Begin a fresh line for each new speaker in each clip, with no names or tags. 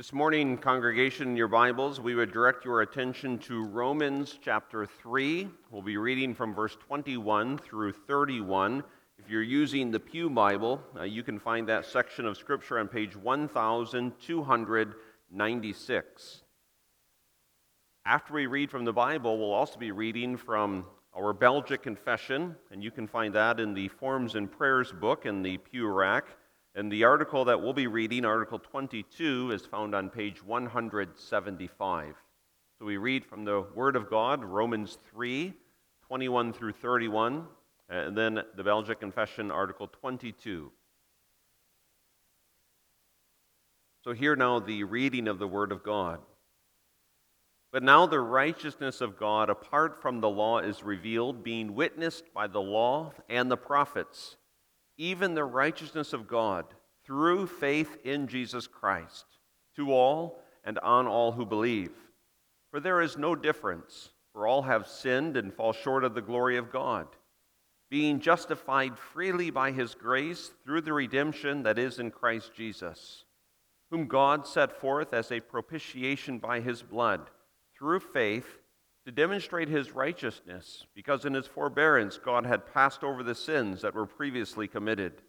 This morning, congregation, in your Bibles, we would direct your attention to Romans chapter 3. We'll be reading from verse 21 through 31. If you're using the Pew Bible, uh, you can find that section of Scripture on page 1296. After we read from the Bible, we'll also be reading from our Belgic Confession, and you can find that in the Forms and Prayers book in the Pew Rack. And the article that we'll be reading, Article 22, is found on page 175. So we read from the Word of God, Romans 3, 21 through 31, and then the Belgic Confession, Article 22. So here now the reading of the Word of God. But now the righteousness of God apart from the law is revealed, being witnessed by the law and the prophets even the righteousness of God through faith in Jesus Christ, to all and on all who believe. For there is no difference, for all have sinned and fall short of the glory of God, being justified freely by his grace through the redemption that is in Christ Jesus, whom God set forth as a propitiation by his blood, through faith to demonstrate his righteousness, because in his forbearance God had passed over the sins that were previously committed,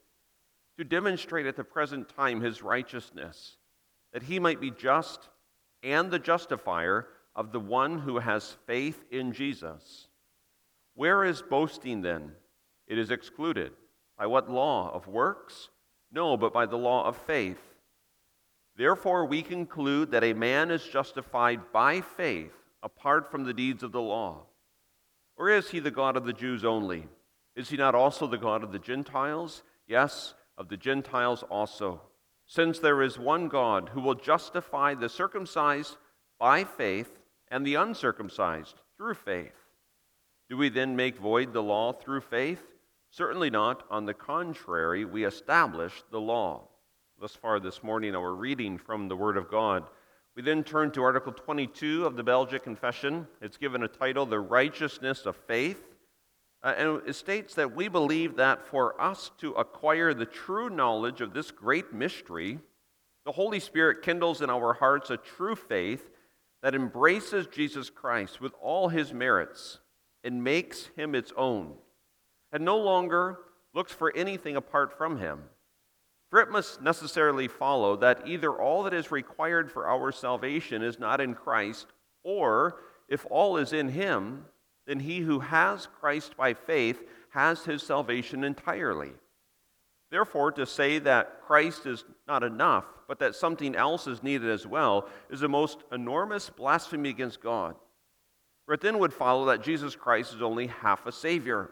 to demonstrate at the present time his righteousness, that he might be just and the justifier of the one who has faith in Jesus. Where is boasting then? It is excluded. By what law? Of works? No, but by the law of faith. Therefore, we conclude that a man is justified by faith apart from the deeds of the law? Or is he the God of the Jews only? Is he not also the God of the Gentiles? Yes, of the Gentiles also. Since there is one God who will justify the circumcised by faith and the uncircumcised through faith. Do we then make void the law through faith? Certainly not. On the contrary, we establish the law. Thus far this morning, our reading from the Word of God. We then turn to Article 22 of the Belgic Confession. It's given a title, The Righteousness of Faith. Uh, and it states that we believe that for us to acquire the true knowledge of this great mystery, the Holy Spirit kindles in our hearts a true faith that embraces Jesus Christ with all his merits and makes him its own, and no longer looks for anything apart from him. For it must necessarily follow that either all that is required for our salvation is not in Christ, or if all is in Him, then he who has Christ by faith has his salvation entirely. Therefore, to say that Christ is not enough, but that something else is needed as well, is a most enormous blasphemy against God. For it then would follow that Jesus Christ is only half a Savior.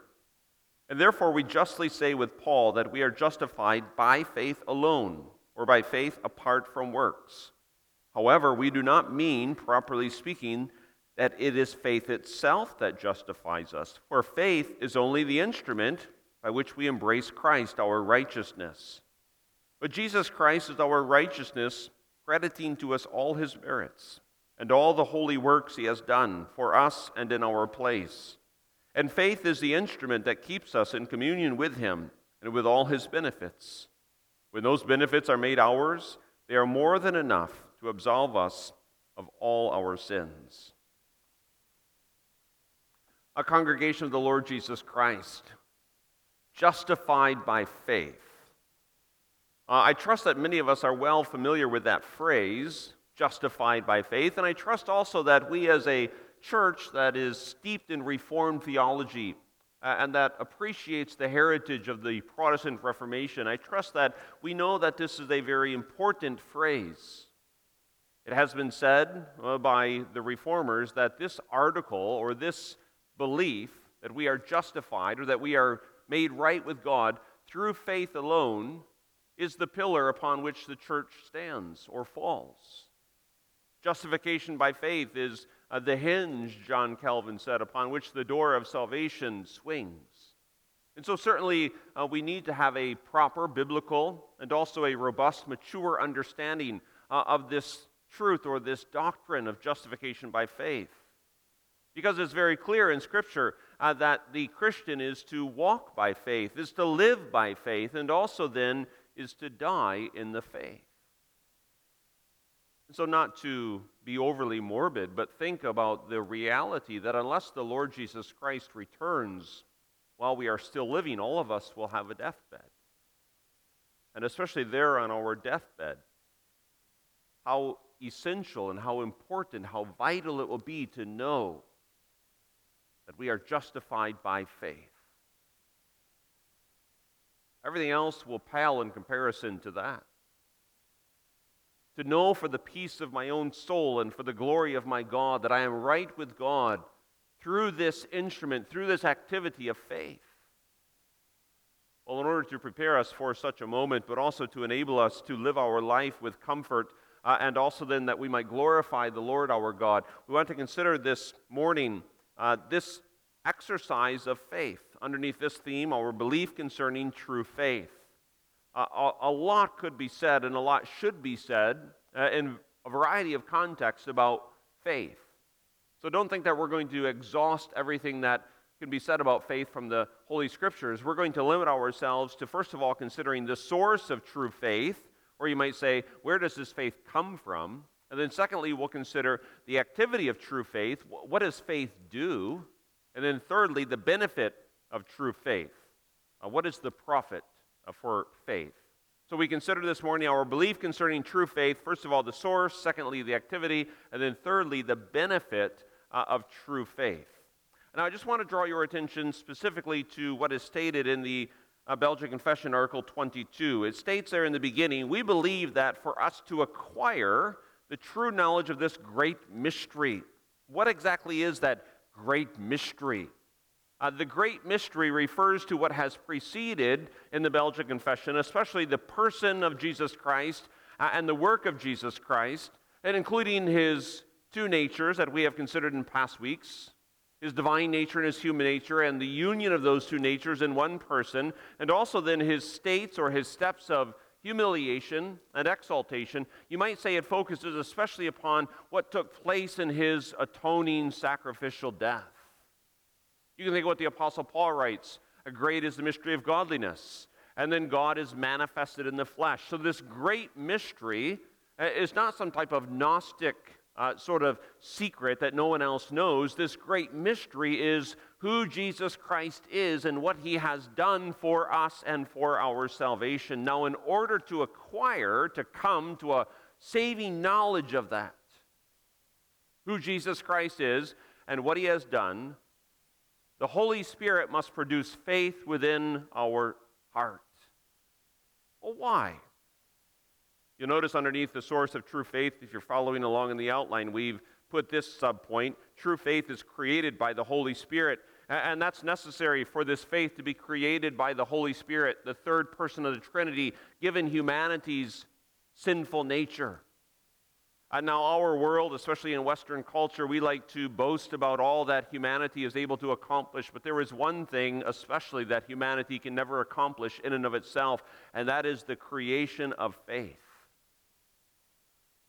And therefore, we justly say with Paul that we are justified by faith alone, or by faith apart from works. However, we do not mean, properly speaking, that it is faith itself that justifies us, for faith is only the instrument by which we embrace Christ, our righteousness. But Jesus Christ is our righteousness, crediting to us all his merits and all the holy works he has done for us and in our place. And faith is the instrument that keeps us in communion with Him and with all His benefits. When those benefits are made ours, they are more than enough to absolve us of all our sins. A congregation of the Lord Jesus Christ, justified by faith. Uh, I trust that many of us are well familiar with that phrase, justified by faith, and I trust also that we as a church that is steeped in Reformed theology uh, and that appreciates the heritage of the Protestant Reformation, I trust that we know that this is a very important phrase. It has been said uh, by the reformers that this article or this belief that we are justified or that we are made right with God through faith alone is the pillar upon which the church stands or falls. Justification by faith is uh, the hinge, John Calvin said, upon which the door of salvation swings. And so, certainly, uh, we need to have a proper biblical and also a robust, mature understanding uh, of this truth or this doctrine of justification by faith. Because it's very clear in Scripture uh, that the Christian is to walk by faith, is to live by faith, and also then is to die in the faith. So, not to be overly morbid, but think about the reality that unless the Lord Jesus Christ returns while we are still living, all of us will have a deathbed. And especially there on our deathbed, how essential and how important, how vital it will be to know that we are justified by faith. Everything else will pale in comparison to that to know for the peace of my own soul and for the glory of my God that I am right with God through this instrument, through this activity of faith. Well, in order to prepare us for such a moment, but also to enable us to live our life with comfort, uh, and also then that we might glorify the Lord our God, we want to consider this morning uh, this exercise of faith. Underneath this theme, our belief concerning true faith a, a, lot could be said and a lot should be said uh, in a variety of contexts about faith. So don't think that we're going to exhaust everything that can be said about faith from the Holy Scriptures. We're going to limit ourselves to, first of all, considering the source of true faith, or you might say, where does this faith come from? And then, secondly, we'll consider the activity of true faith. What does faith do? And then, thirdly, the benefit of true faith. Uh, what is the profit for faith. So we consider this morning our belief concerning true faith. First of all, the source. Secondly, the activity. And then thirdly, the benefit uh, of true faith. And I just want to draw your attention specifically to what is stated in the uh, Belgic Confession, Article 22. It states there in the beginning we believe that for us to acquire the true knowledge of this great mystery, what exactly is that great mystery? Uh, the great mystery refers to what has preceded in the Belgian Confession, especially the person of Jesus Christ uh, and the work of Jesus Christ, and including his two natures that we have considered in past weeks his divine nature and his human nature, and the union of those two natures in one person, and also then his states or his steps of humiliation and exaltation. You might say it focuses especially upon what took place in his atoning sacrificial death. You can think of what the Apostle Paul writes a Great is the mystery of godliness. And then God is manifested in the flesh. So, this great mystery uh, is not some type of Gnostic uh, sort of secret that no one else knows. This great mystery is who Jesus Christ is and what he has done for us and for our salvation. Now, in order to acquire, to come to a saving knowledge of that, who Jesus Christ is and what he has done, the Holy Spirit must produce faith within our heart. Well, why? You'll notice underneath the source of true faith, if you're following along in the outline, we've put this subpoint true faith is created by the Holy Spirit. And that's necessary for this faith to be created by the Holy Spirit, the third person of the Trinity, given humanity's sinful nature. And now, our world, especially in Western culture, we like to boast about all that humanity is able to accomplish. But there is one thing, especially, that humanity can never accomplish in and of itself, and that is the creation of faith.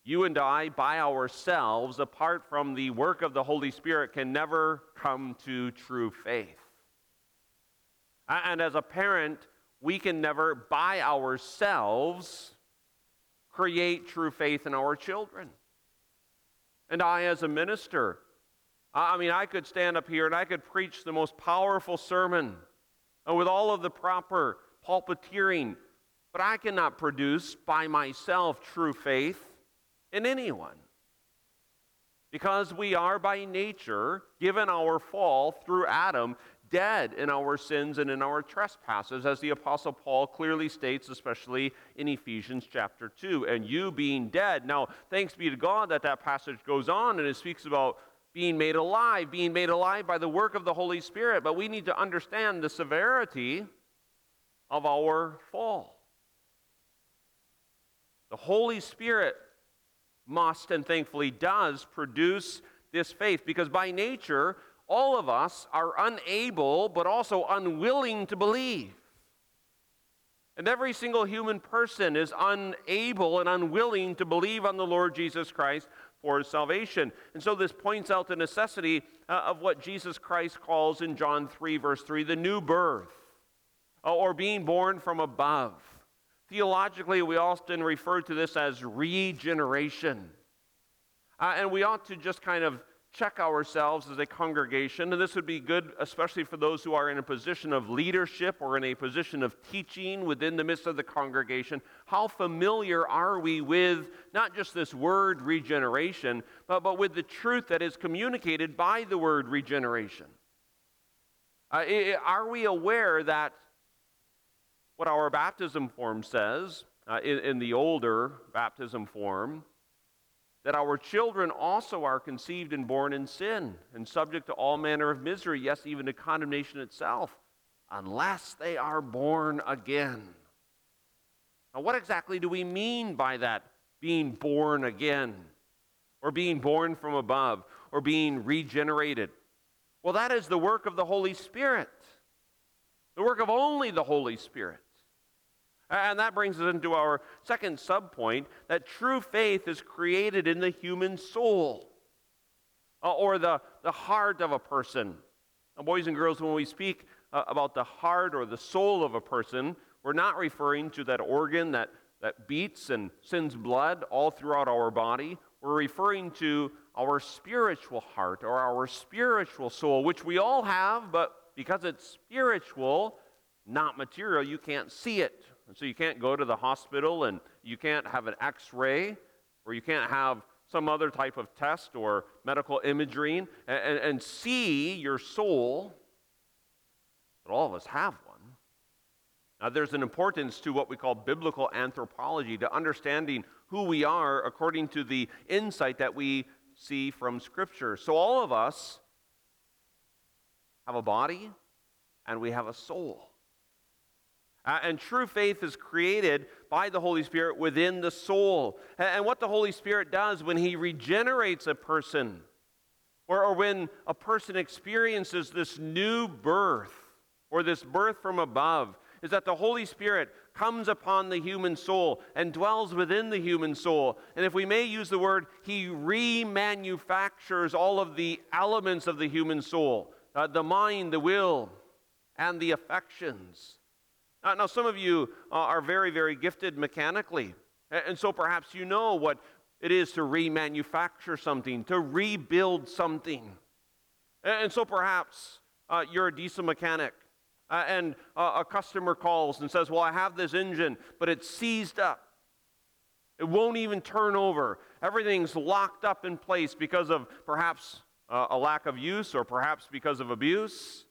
You and I, by ourselves, apart from the work of the Holy Spirit, can never come to true faith. And as a parent, we can never, by ourselves, create true faith in our children. And I, as a minister, I mean, I could stand up here and I could preach the most powerful sermon uh, with all of the proper pulpiteering, but I cannot produce by myself true faith in anyone. Because we are by nature, given our fall through Adam, dead in our sins and in our trespasses, as the Apostle Paul clearly states, especially in Ephesians chapter 2. And you being dead. Now, thanks be to God that that passage goes on and it speaks about being made alive, being made alive by the work of the Holy Spirit. But we need to understand the severity of our fall. The Holy Spirit must and thankfully does produce this faith because by nature, all of us are unable but also unwilling to believe. And every single human person is unable and unwilling to believe on the Lord Jesus Christ for salvation. And so this points out the necessity uh, of what Jesus Christ calls in John 3, verse 3, the new birth, uh, or being born from above. Theologically, we often refer to this as regeneration. Uh, and we ought to just kind of check ourselves as a congregation, and this would be good, especially for those who are in a position of leadership or in a position of teaching within the midst of the congregation. How familiar are we with not just this word regeneration, but, but with the truth that is communicated by the word regeneration? Uh, are we aware that what our baptism form says, uh, in, in the older baptism form, that our children also are conceived and born in sin and subject to all manner of misery, yes, even to condemnation itself, unless they are born again. Now, what exactly do we mean by that being born again, or being born from above, or being regenerated? Well, that is the work of the Holy Spirit, the work of only the Holy Spirit. And that brings us into our second subpoint that true faith is created in the human soul uh, or the, the heart of a person. Now, boys and girls, when we speak uh, about the heart or the soul of a person, we're not referring to that organ that, that beats and sends blood all throughout our body. We're referring to our spiritual heart or our spiritual soul, which we all have, but because it's spiritual, not material, you can't see it. And so you can't go to the hospital and you can't have an x ray or you can't have some other type of test or medical imaging and, and, and, see your soul. But all of us have one. Now, there's an importance to what we call biblical anthropology, to understanding who we are according to the insight that we see from Scripture. So, all of us have a body and we have a soul. Uh, and true faith is created by the Holy Spirit within the soul. And what the Holy Spirit does when He regenerates a person, or, or when a person experiences this new birth, or this birth from above, is that the Holy Spirit comes upon the human soul and dwells within the human soul. And if we may use the word, He remanufactures all of the elements of the human soul uh, the mind, the will, and the affections. Uh, now, some of you uh, are very, very gifted mechanically. And so perhaps you know what it is to remanufacture something, to rebuild something. And so perhaps uh, you're a diesel mechanic. And uh, a customer calls and says, Well, I have this engine, but it's seized up. It won't even turn over. Everything's locked up in place because of perhaps a lack of use or perhaps because of abuse.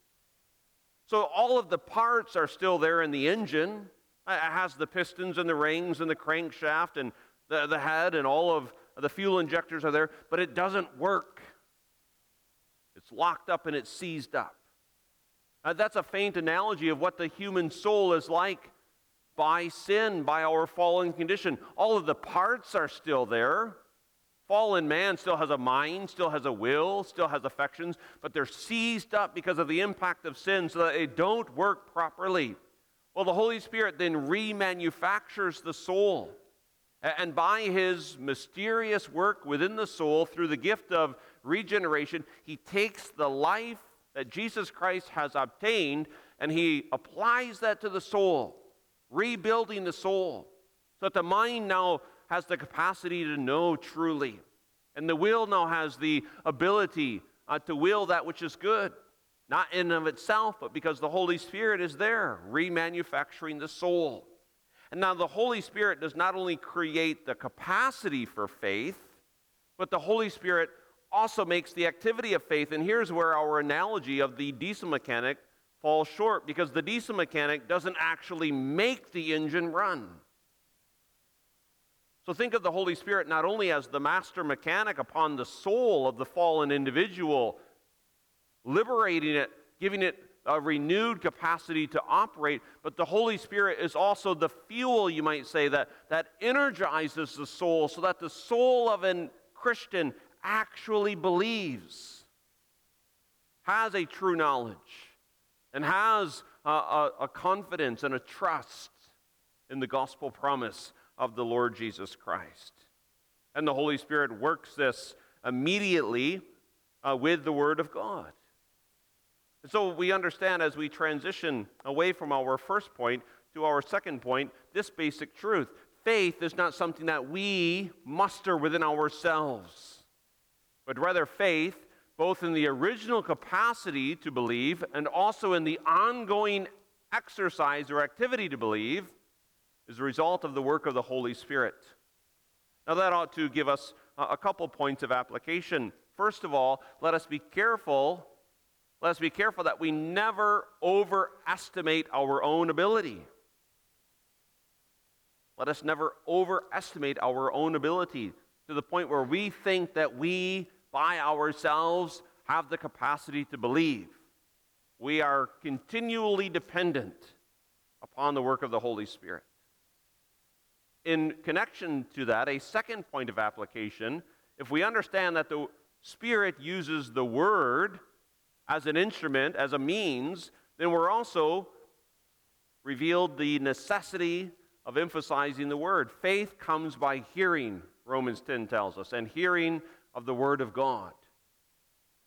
So all of the parts are still there in the engine. It has the pistons and the rings and the crankshaft and the, the head and all of the fuel injectors are there, but it doesn't work. It's locked up and it's seized up. Uh, that's a faint analogy of what the human soul is like by sin, by our fallen condition. All of the parts are still there, Fallen man still has a mind, still has a will, still has affections, but they're seized up because of the impact of sin so that they don't work properly. Well, the Holy Spirit then remanufactures the soul. And by his mysterious work within the soul through the gift of regeneration, he takes the life that Jesus Christ has obtained and he applies that to the soul, rebuilding the soul. So that the mind now has the capacity to know truly. And the will now has the ability uh, to will that which is good, not in of itself, but because the Holy Spirit is there, remanufacturing the soul. And now the Holy Spirit does not only create the capacity for faith, but the Holy Spirit also makes the activity of faith. And here's where our analogy of the diesel mechanic falls short because the diesel mechanic doesn't actually make the engine run. So think of the Holy Spirit not only as the master mechanic upon the soul of the fallen individual, liberating it, giving it a renewed capacity to operate, but the Holy Spirit is also the fuel, you might say, that, that energizes the soul so that the soul of a Christian actually believes, has a true knowledge, and has a, a, a confidence and a trust in the gospel promise of the Lord Jesus Christ. And the Holy Spirit works this immediately uh, with the Word of God. And so we understand as we transition away from our first point to our second point this basic truth. Faith is not something that we muster within ourselves. but rather faith, both in the original capacity to believe and also in the ongoing exercise or activity to believe, is a result of the work of the Holy Spirit. Now, that ought to give us a couple points of application. First of all, let us be careful. Let us be careful that we never overestimate our own ability. Let us never overestimate our own ability to the point where we think that we, by ourselves, have the capacity to believe. We are continually dependent upon the work of the Holy Spirit. In connection to that, a second point of application, if we understand that the Spirit uses the Word as an instrument, as a means, then we're also revealed the necessity of emphasizing the Word. Faith comes by hearing, Romans 10 tells us, and hearing of the Word of God.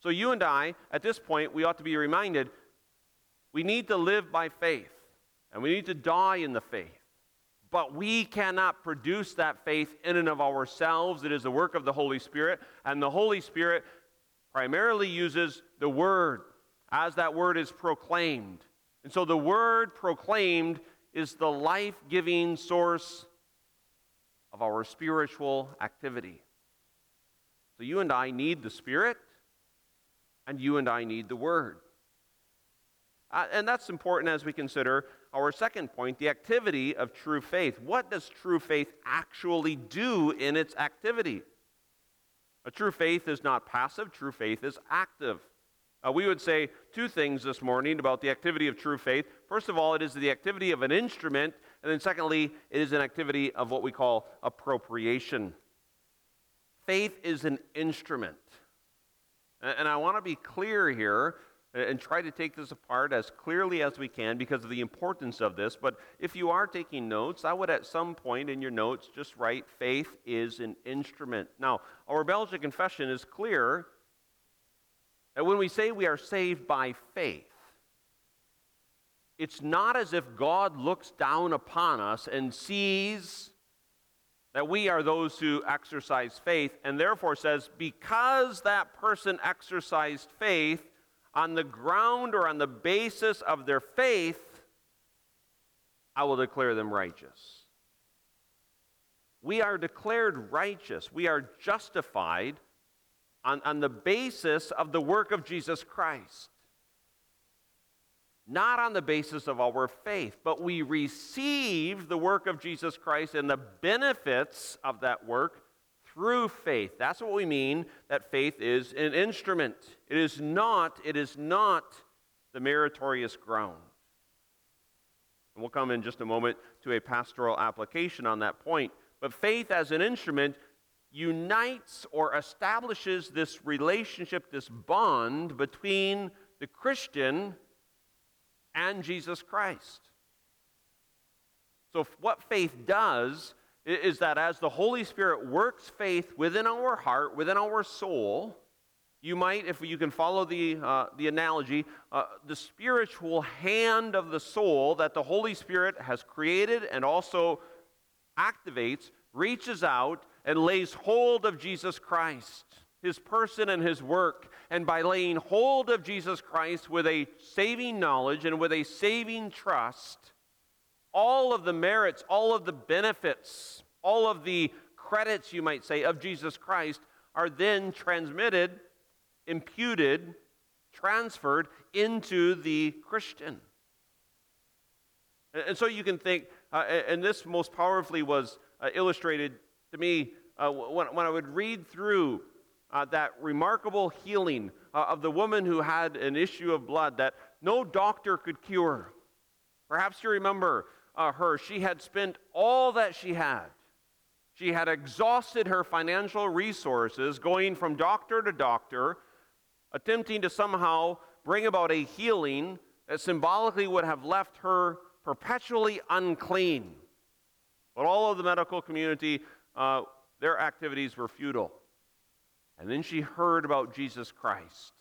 So, you and I, at this point, we ought to be reminded we need to live by faith, and we need to die in the faith. But we cannot produce that faith in and of ourselves. It is the work of the Holy Spirit, and the Holy Spirit primarily uses the Word as that Word is proclaimed. And so the Word proclaimed is the life giving source of our spiritual activity. So you and I need the Spirit, and you and I need the Word. Uh, and that's important as we consider our second point the activity of true faith. What does true faith actually do in its activity? A true faith is not passive, true faith is active. Uh, we would say two things this morning about the activity of true faith. First of all, it is the activity of an instrument, and then secondly, it is an activity of what we call appropriation. Faith is an instrument. And I want to be clear here and try to take this apart as clearly as we can because of the importance of this. But if you are taking notes, I would at some point in your notes just write faith is an instrument. Now, our Belgian confession is clear that when we say we are saved by faith, it's not as if God looks down upon us and sees that we are those who exercise faith and therefore says, because that person exercised faith, on the ground or on the basis of their faith, I will declare them righteous. We are declared righteous. We are justified on, on the basis of the work of Jesus Christ. Not on the basis of our faith, but we receive the work of Jesus Christ and the benefits of that work through faith. That's what we mean that faith is an instrument. It is not, it is not the meritorious ground. And we'll come in just a moment to a pastoral application on that point. But faith as an instrument unites or establishes this relationship, this bond between the Christian and Jesus Christ. So, what faith does is that as the Holy Spirit works faith within our heart, within our soul, you might, if you can follow the, uh, the analogy, uh, the spiritual hand of the soul that the Holy Spirit has created and also activates reaches out and lays hold of Jesus Christ, his person and his work. And by laying hold of Jesus Christ with a saving knowledge and with a saving trust, all of the merits, all of the benefits, all of the credits, you might say, of Jesus Christ are then transmitted, imputed, transferred into the Christian. And so you can think, uh, and this most powerfully was uh, illustrated to me uh, when, when, I would read through uh, that remarkable healing uh, of the woman who had an issue of blood that no doctor could cure. Perhaps you remember uh, her, she had spent all that she had. She had exhausted her financial resources going from doctor to doctor, attempting to somehow bring about a healing that symbolically would have left her perpetually unclean. But all of the medical community, uh, their activities were futile. And then she heard about Jesus Christ.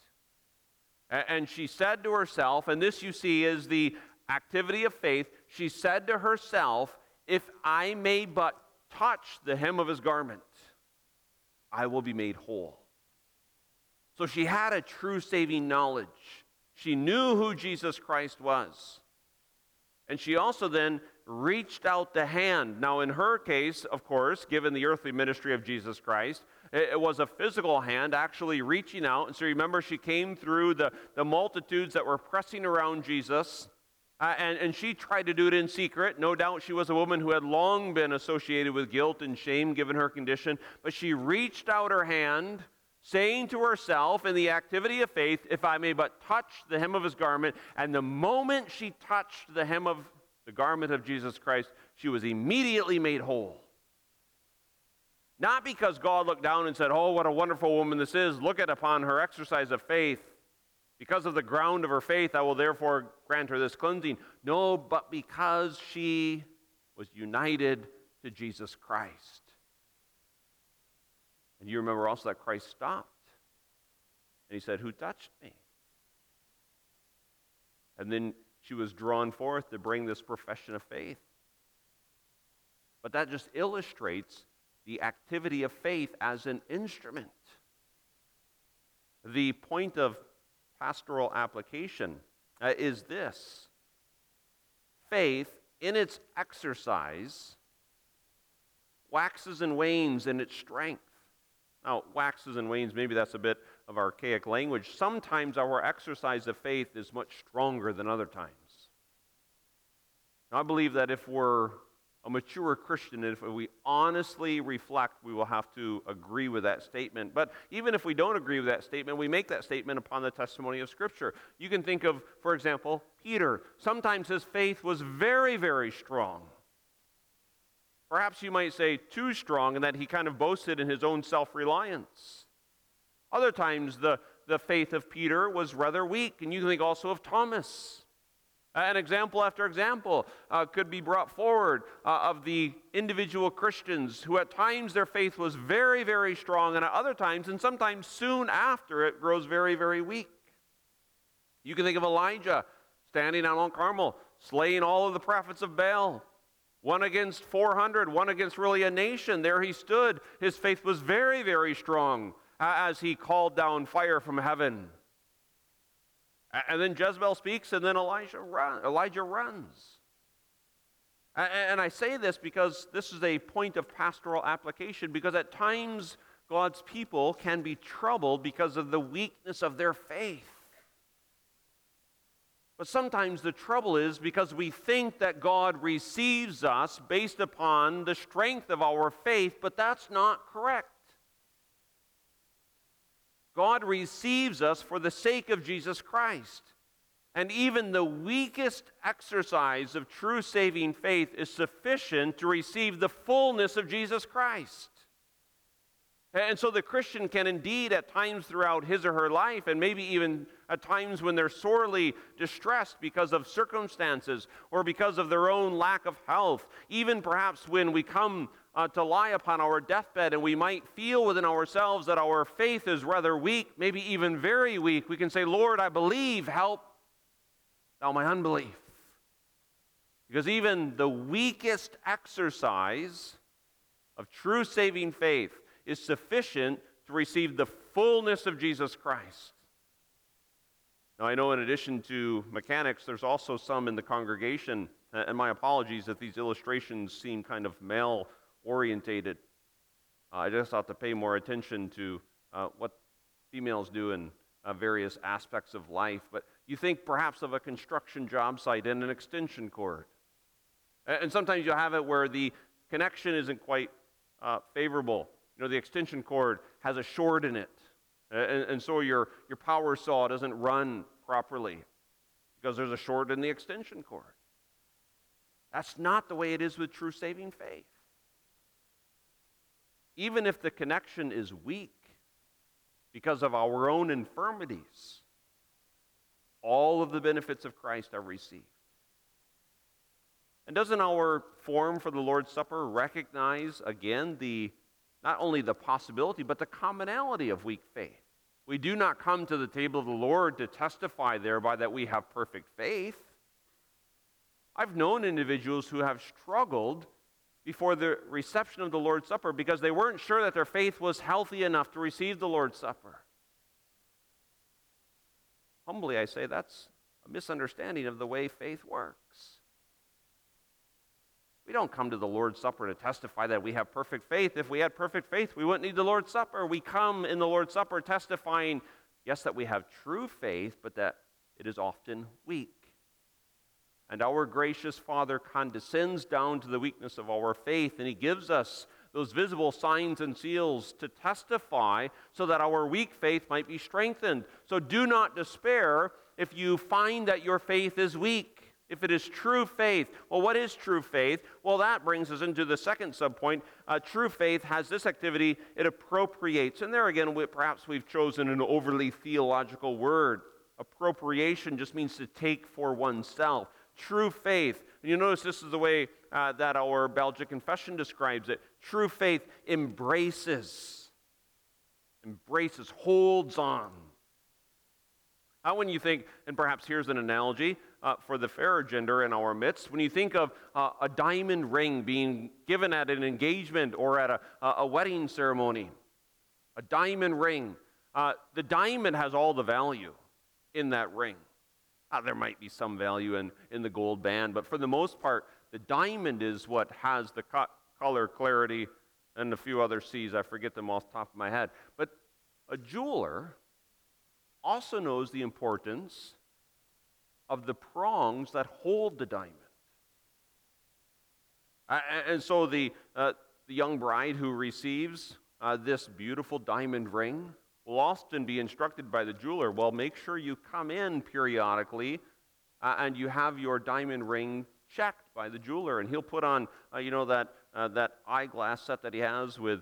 And she said to herself, and this you see is the activity of faith, she said to herself, If I may but touch the hem of his garment, I will be made whole. So she had a true saving knowledge. She knew who Jesus Christ was. And she also then reached out the hand. Now, in her case, of course, given the earthly ministry of Jesus Christ, it, was a physical hand actually reaching out. And so remember, she came through the, the multitudes that were pressing around Jesus. Uh, and, and she tried to do it in secret. No doubt she was a woman who had long been associated with guilt and shame given her condition. But she reached out her hand, saying to herself in the activity of faith, If I may but touch the hem of his garment. And the moment she touched the hem of the garment of Jesus Christ, she was immediately made whole. Not because God looked down and said, Oh, what a wonderful woman this is. Look at upon her exercise of faith. Because of the ground of her faith, I will therefore grant her this cleansing. No, but because she was united to Jesus Christ. And you remember also that Christ stopped. And he said, Who touched me? And then she was drawn forth to bring this profession of faith. But that just illustrates the activity of faith as an instrument. The point of pastoral application uh, is this faith, in its exercise, waxes and wanes in its strength. Now, waxes and wanes, maybe that's a bit of archaic language. Sometimes our exercise of faith is much stronger than other times. Now, I believe that if we're a mature Christian, And if we honestly reflect, we will have to agree with that statement. But even if we don't agree with that statement, we make that statement upon the testimony of Scripture. You can think of, for example, Peter. Sometimes his faith was very, very strong. Perhaps you might say too strong, and that he kind of boasted in his own self reliance. Other times, the, the faith of Peter was rather weak, and you can think also of Thomas. An example after example uh, could be brought forward uh, of the individual Christians who at times their faith was very, very strong, and at other times, and sometimes soon after, it grows very, very weak. You can think of Elijah standing out on Carmel, slaying all of the prophets of Baal. One against 400, one against really a nation. There he stood. His faith was very, very strong uh, as he called down fire from heaven. And then Jezebel speaks, and then Elijah, run, Elijah runs. And I say this because this is a point of pastoral application, because at times God's people can be troubled because of the weakness of their faith. But sometimes the trouble is because we think that God receives us based upon the strength of our faith, but that's not correct. God receives us for the sake of Jesus Christ. And even the weakest exercise of true saving faith is sufficient to receive the fullness of Jesus Christ. And so the Christian can indeed, at times throughout his or her life, and maybe even at times when they're sorely distressed because of circumstances or because of their own lack of health, even perhaps when we come uh, to lie upon our deathbed and we might feel within ourselves that our faith is rather weak, maybe even very weak, we can say, Lord, I believe, help thou my unbelief. Because even the weakest exercise of true saving faith is sufficient to receive the fullness of Jesus Christ. Now, I know in addition to mechanics, there's also some in the congregation, and my apologies if these illustrations seem kind of male orientated. Uh, I just ought to pay more attention to uh, what females do in uh, various aspects of life. But you think perhaps of a construction job site and an extension cord. And sometimes you'll have it where the connection isn't quite uh, favorable. You know, the extension cord has a short in it. And, and so your, your power saw doesn't run properly because there's a short in the extension cord. That's not the way it is with true saving faith even if the connection is weak because of our own infirmities, all of the benefits of Christ are received. And doesn't our form for the Lord's Supper recognize again the not only the possibility but the commonality of weak faith? We do not come to the table of the Lord to testify thereby that we have perfect faith. I've known individuals who have struggled before the reception of the Lord's Supper because they weren't sure that their faith was healthy enough to receive the Lord's Supper. humbly I say that's a misunderstanding of the way faith works. We don't come to the Lord's Supper to testify that we have perfect faith. If we had perfect faith, we wouldn't need the Lord's Supper. We come in the Lord's Supper testifying, yes, that we have true faith, but that it is often weak. And our gracious Father condescends down to the weakness of our faith, and He gives us those visible signs and seals to testify so that our weak faith might be strengthened. So do not despair if you find that your faith is weak. If it is true faith, well, what is true faith? Well, that brings us into the second subpoint. Uh, true faith has this activity, it appropriates. And there again, we, perhaps we've chosen an overly theological word. Appropriation just means to take for oneself. True faith, you notice this is the way uh, that our Belgic confession describes it. True faith embraces, embraces, holds on. How, when you think, and perhaps here's an analogy uh, for the fairer gender in our midst, when you think of uh, a diamond ring being given at an engagement or at a, a wedding ceremony, a diamond ring, uh, the diamond has all the value in that ring. Uh, there might be some value in, in the gold band, but for the most part, the diamond is what has the co- color, clarity, and a few other C's. I forget them off the top of my head. But a jeweler also knows the importance of the prongs that hold the diamond. Uh, and so the, uh, the young bride who receives uh, this beautiful diamond ring will often be instructed by the jeweler well, make sure you come in periodically uh, and you have your diamond ring checked by the jeweler. And he'll put on, uh, you know, that, uh, that eyeglass set that he has with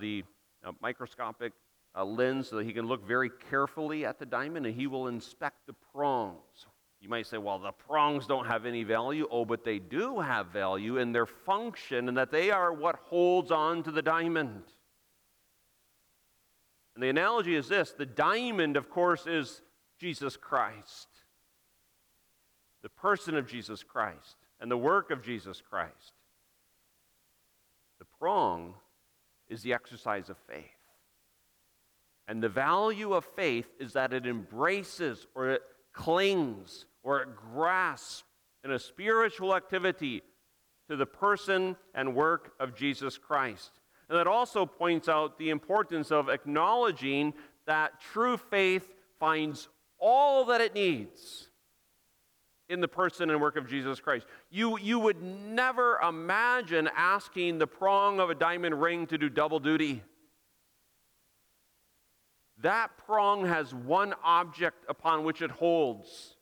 the microscopic a lens so that he can look very carefully at the diamond and he will inspect the prongs. You might say, well, the prongs don't have any value. Oh, but they do have value in their function and that they are what holds on to the diamond. And the analogy is this the diamond, of course, is Jesus Christ, the person of Jesus Christ, and the work of Jesus Christ. The prong is the exercise of faith. And the value of faith is that it embraces or it clings or it grasps in a spiritual activity to the person and work of Jesus Christ. And that also points out the importance of acknowledging that true faith finds all that it needs in the person and work of Jesus Christ. You, you would never imagine asking the prong of a diamond ring to do double duty. That prong has one object upon which it holds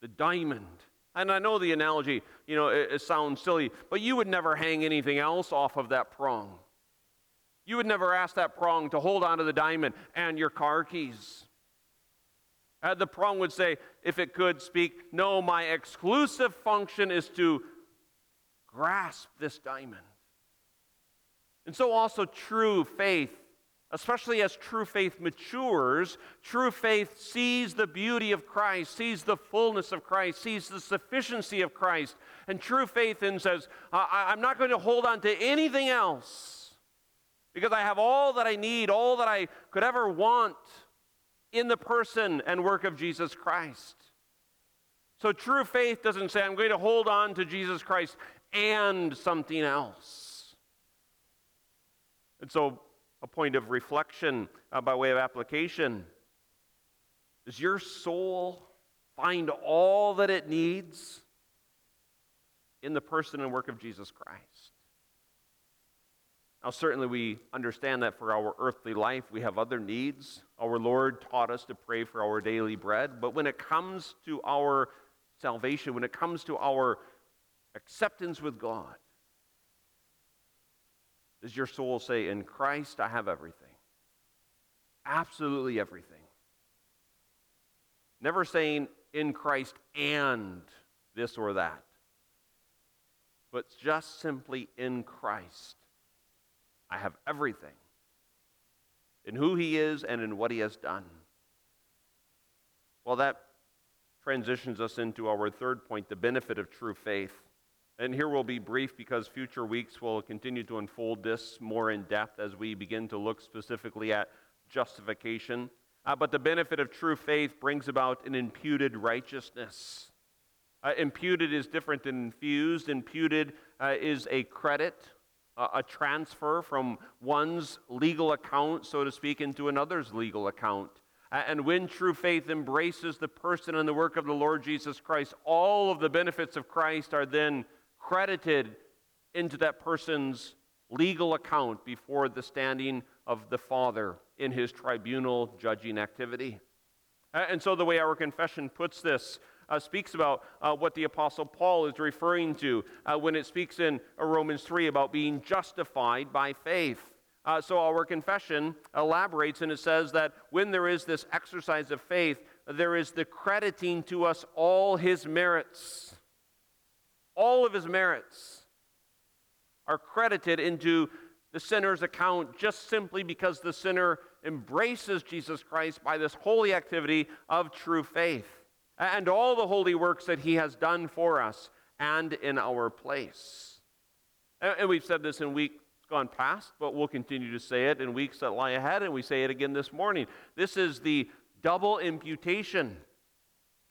the diamond. And I know the analogy, you know, it, it, sounds silly, but you would never hang anything else off of that prong. You would never ask that prong to hold onto the diamond and your car keys. Uh, the prong would say, if it could speak, no, my exclusive function is to grasp this diamond. And so also true faith especially as true faith matures, true faith sees the beauty of Christ, sees the fullness of Christ, sees the sufficiency of Christ. And true faith then says, I'm not going to hold on to anything else because I have all that I need, all that I could ever want in the person and work of Jesus Christ. So true faith doesn't say, I'm going to hold on to Jesus Christ and something else. And so a point of reflection uh, by way of application. Does your soul find all that it needs in the person and work of Jesus Christ? Now, certainly, we understand that for our earthly life, we have other needs. Our Lord taught us to pray for our daily bread. But when it comes to our salvation, when it comes to our acceptance with God, does your soul say, In Christ I have everything? Absolutely everything. Never saying, In Christ and this or that, but just simply in Christ. I have everything in who He is and in what He has done. Well, that transitions us into our third point the benefit of true faith. And here we'll be brief because future weeks will continue to unfold this more in depth as we begin to look specifically at justification. Uh, but the benefit of true faith brings about an imputed righteousness. Uh, imputed is different than infused. Imputed uh, is a credit, a transfer from one's legal account, so to speak, into another's legal account. And when true faith embraces the person and the work of the Lord Jesus Christ, all of the benefits of Christ are then credited into that person's legal account before the standing of the Father in his tribunal judging activity. And so, the way our confession puts this, uh, speaks about uh, what the Apostle Paul is referring to uh, when it speaks in uh, Romans 3 about being justified by faith. Uh, so, our confession elaborates and it says that when there is this exercise of faith, there is the crediting to us all his merits. All of his merits are credited into the sinner's account just simply because the sinner embraces Jesus Christ by this holy activity of true faith and all the holy works that he has done for us and in our place. And we've said this in weeks gone past, but we'll continue to say it in weeks that lie ahead, and we say it again this morning. This is the double imputation.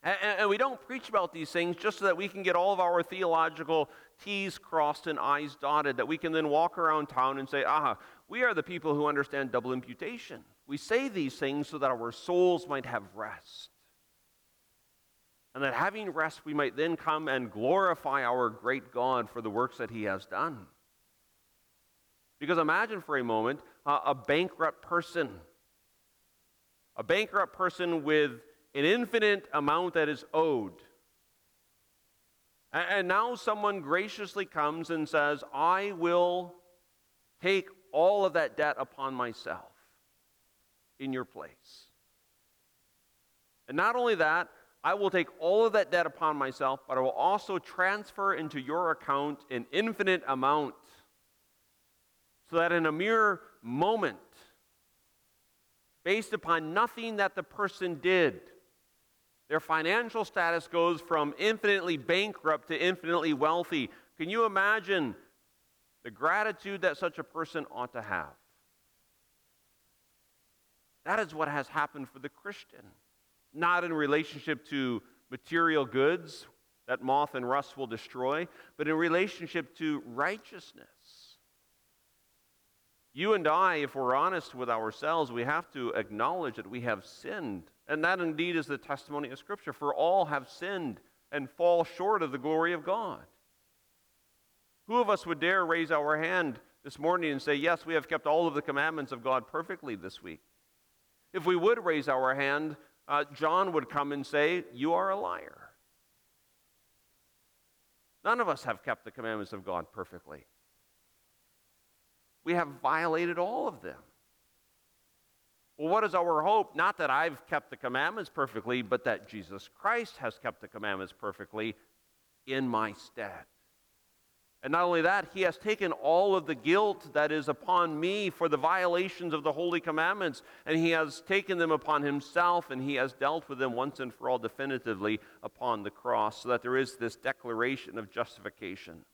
And, we don't preach about these things just so that we can get all of our theological T's crossed and I's dotted, that we can then walk around town and say, aha, we are the people who understand double imputation. We say these things so that our souls might have rest. And that having rest, we might then come and glorify our great God for the works that He has done. Because imagine for a moment uh, a bankrupt person, a bankrupt person with an infinite amount that is owed. And, and now someone graciously comes and says, I will take all of that debt upon myself in your place. And not only that, I will take all of that debt upon myself, but I will also transfer into your account an infinite amount so that in a mere moment, based upon nothing that the person did, their financial status goes from infinitely bankrupt to infinitely wealthy. Can you imagine the gratitude that such a person ought to have? That is what has happened for the Christian. Not in relationship to material goods that moth and rust will destroy, but in relationship to righteousness. You and I, if we're honest with ourselves, we have to acknowledge that we have sinned. And that indeed is the testimony of Scripture. For all have sinned and fall short of the glory of God. Who of us would dare raise our hand this morning and say, Yes, we have kept all of the commandments of God perfectly this week? If we would raise our hand, uh, John would come and say, You are a liar. None of us have kept the commandments of God perfectly we have violated all of them. Well, what is our hope? Not that I've kept the commandments perfectly, but that Jesus Christ has kept the commandments perfectly in my stead. And not only that, he has taken all of the guilt that is upon me for the violations of the holy commandments, and he has taken them upon himself, and he has dealt with them once and for all definitively upon the cross, so that there is this declaration of justification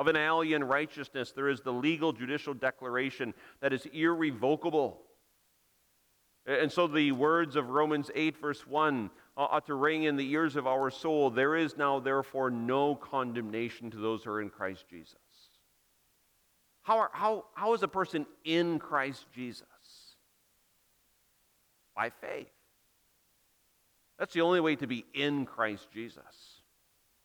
of an alien righteousness, there is the legal judicial declaration that is irrevocable. And so the words of Romans 8, verse 1, ought to ring in the ears of our soul. There is now, therefore, no condemnation to those who are in Christ Jesus. How, are, how, how is a person in Christ Jesus? By faith. That's the only way to be in Christ Jesus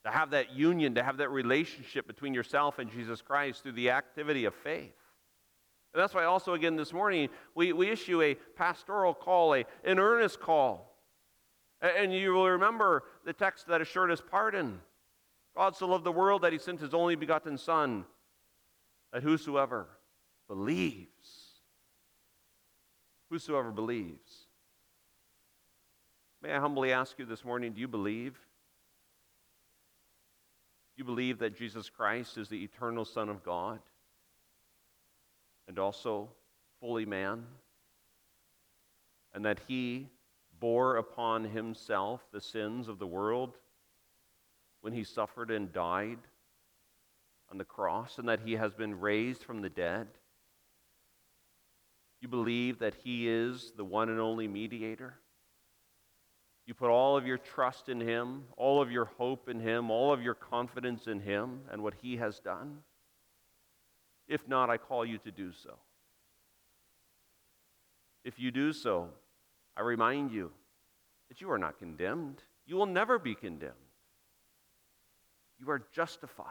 to have that union, to have that relationship between yourself and Jesus Christ through the activity of faith. And that's why, also, again, this morning, we, we issue a pastoral call, a, an earnest call. And you will remember the text that assured us pardon. God so loved the world that he sent his only begotten Son, that whosoever believes, whosoever believes. May I humbly ask you this morning do you believe? You believe that Jesus Christ is the eternal Son of God and also fully man, and that he bore upon himself the sins of the world when he suffered and died on the cross, and that he has been raised from the dead. You believe that He is the one and only mediator. You put all of your trust in Him, all of your hope in Him, all of your confidence in Him and what He has done. If not, I call you to do so. If you do so, I remind you that you are not condemned. You will never be condemned. You are justified.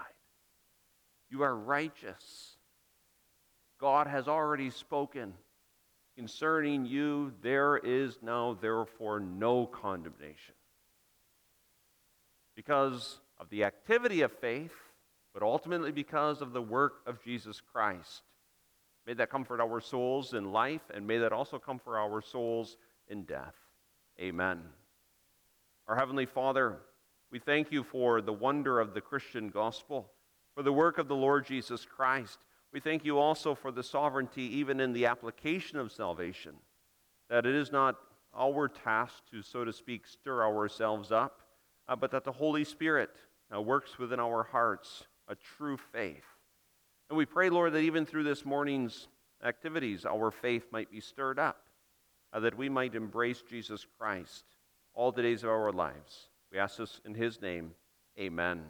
You are righteous. God has already spoken. Concerning you, there is now, therefore, no condemnation. Because of the activity of faith, but ultimately because of the work of Jesus Christ. May that comfort our souls in life, and may that also comfort our souls in death. Amen. Our Heavenly Father, we thank you for the wonder of the Christian gospel, for the work of the Lord Jesus Christ. We thank you also for the sovereignty, even in the application of salvation, that it is not our task to, so to speak, stir ourselves up, uh, but that the Holy Spirit uh, works within our hearts a true faith. And we pray, Lord, that even through this morning's activities, our faith might be stirred up, uh, that we might embrace Jesus Christ all the days of our lives. We ask this in his name. Amen.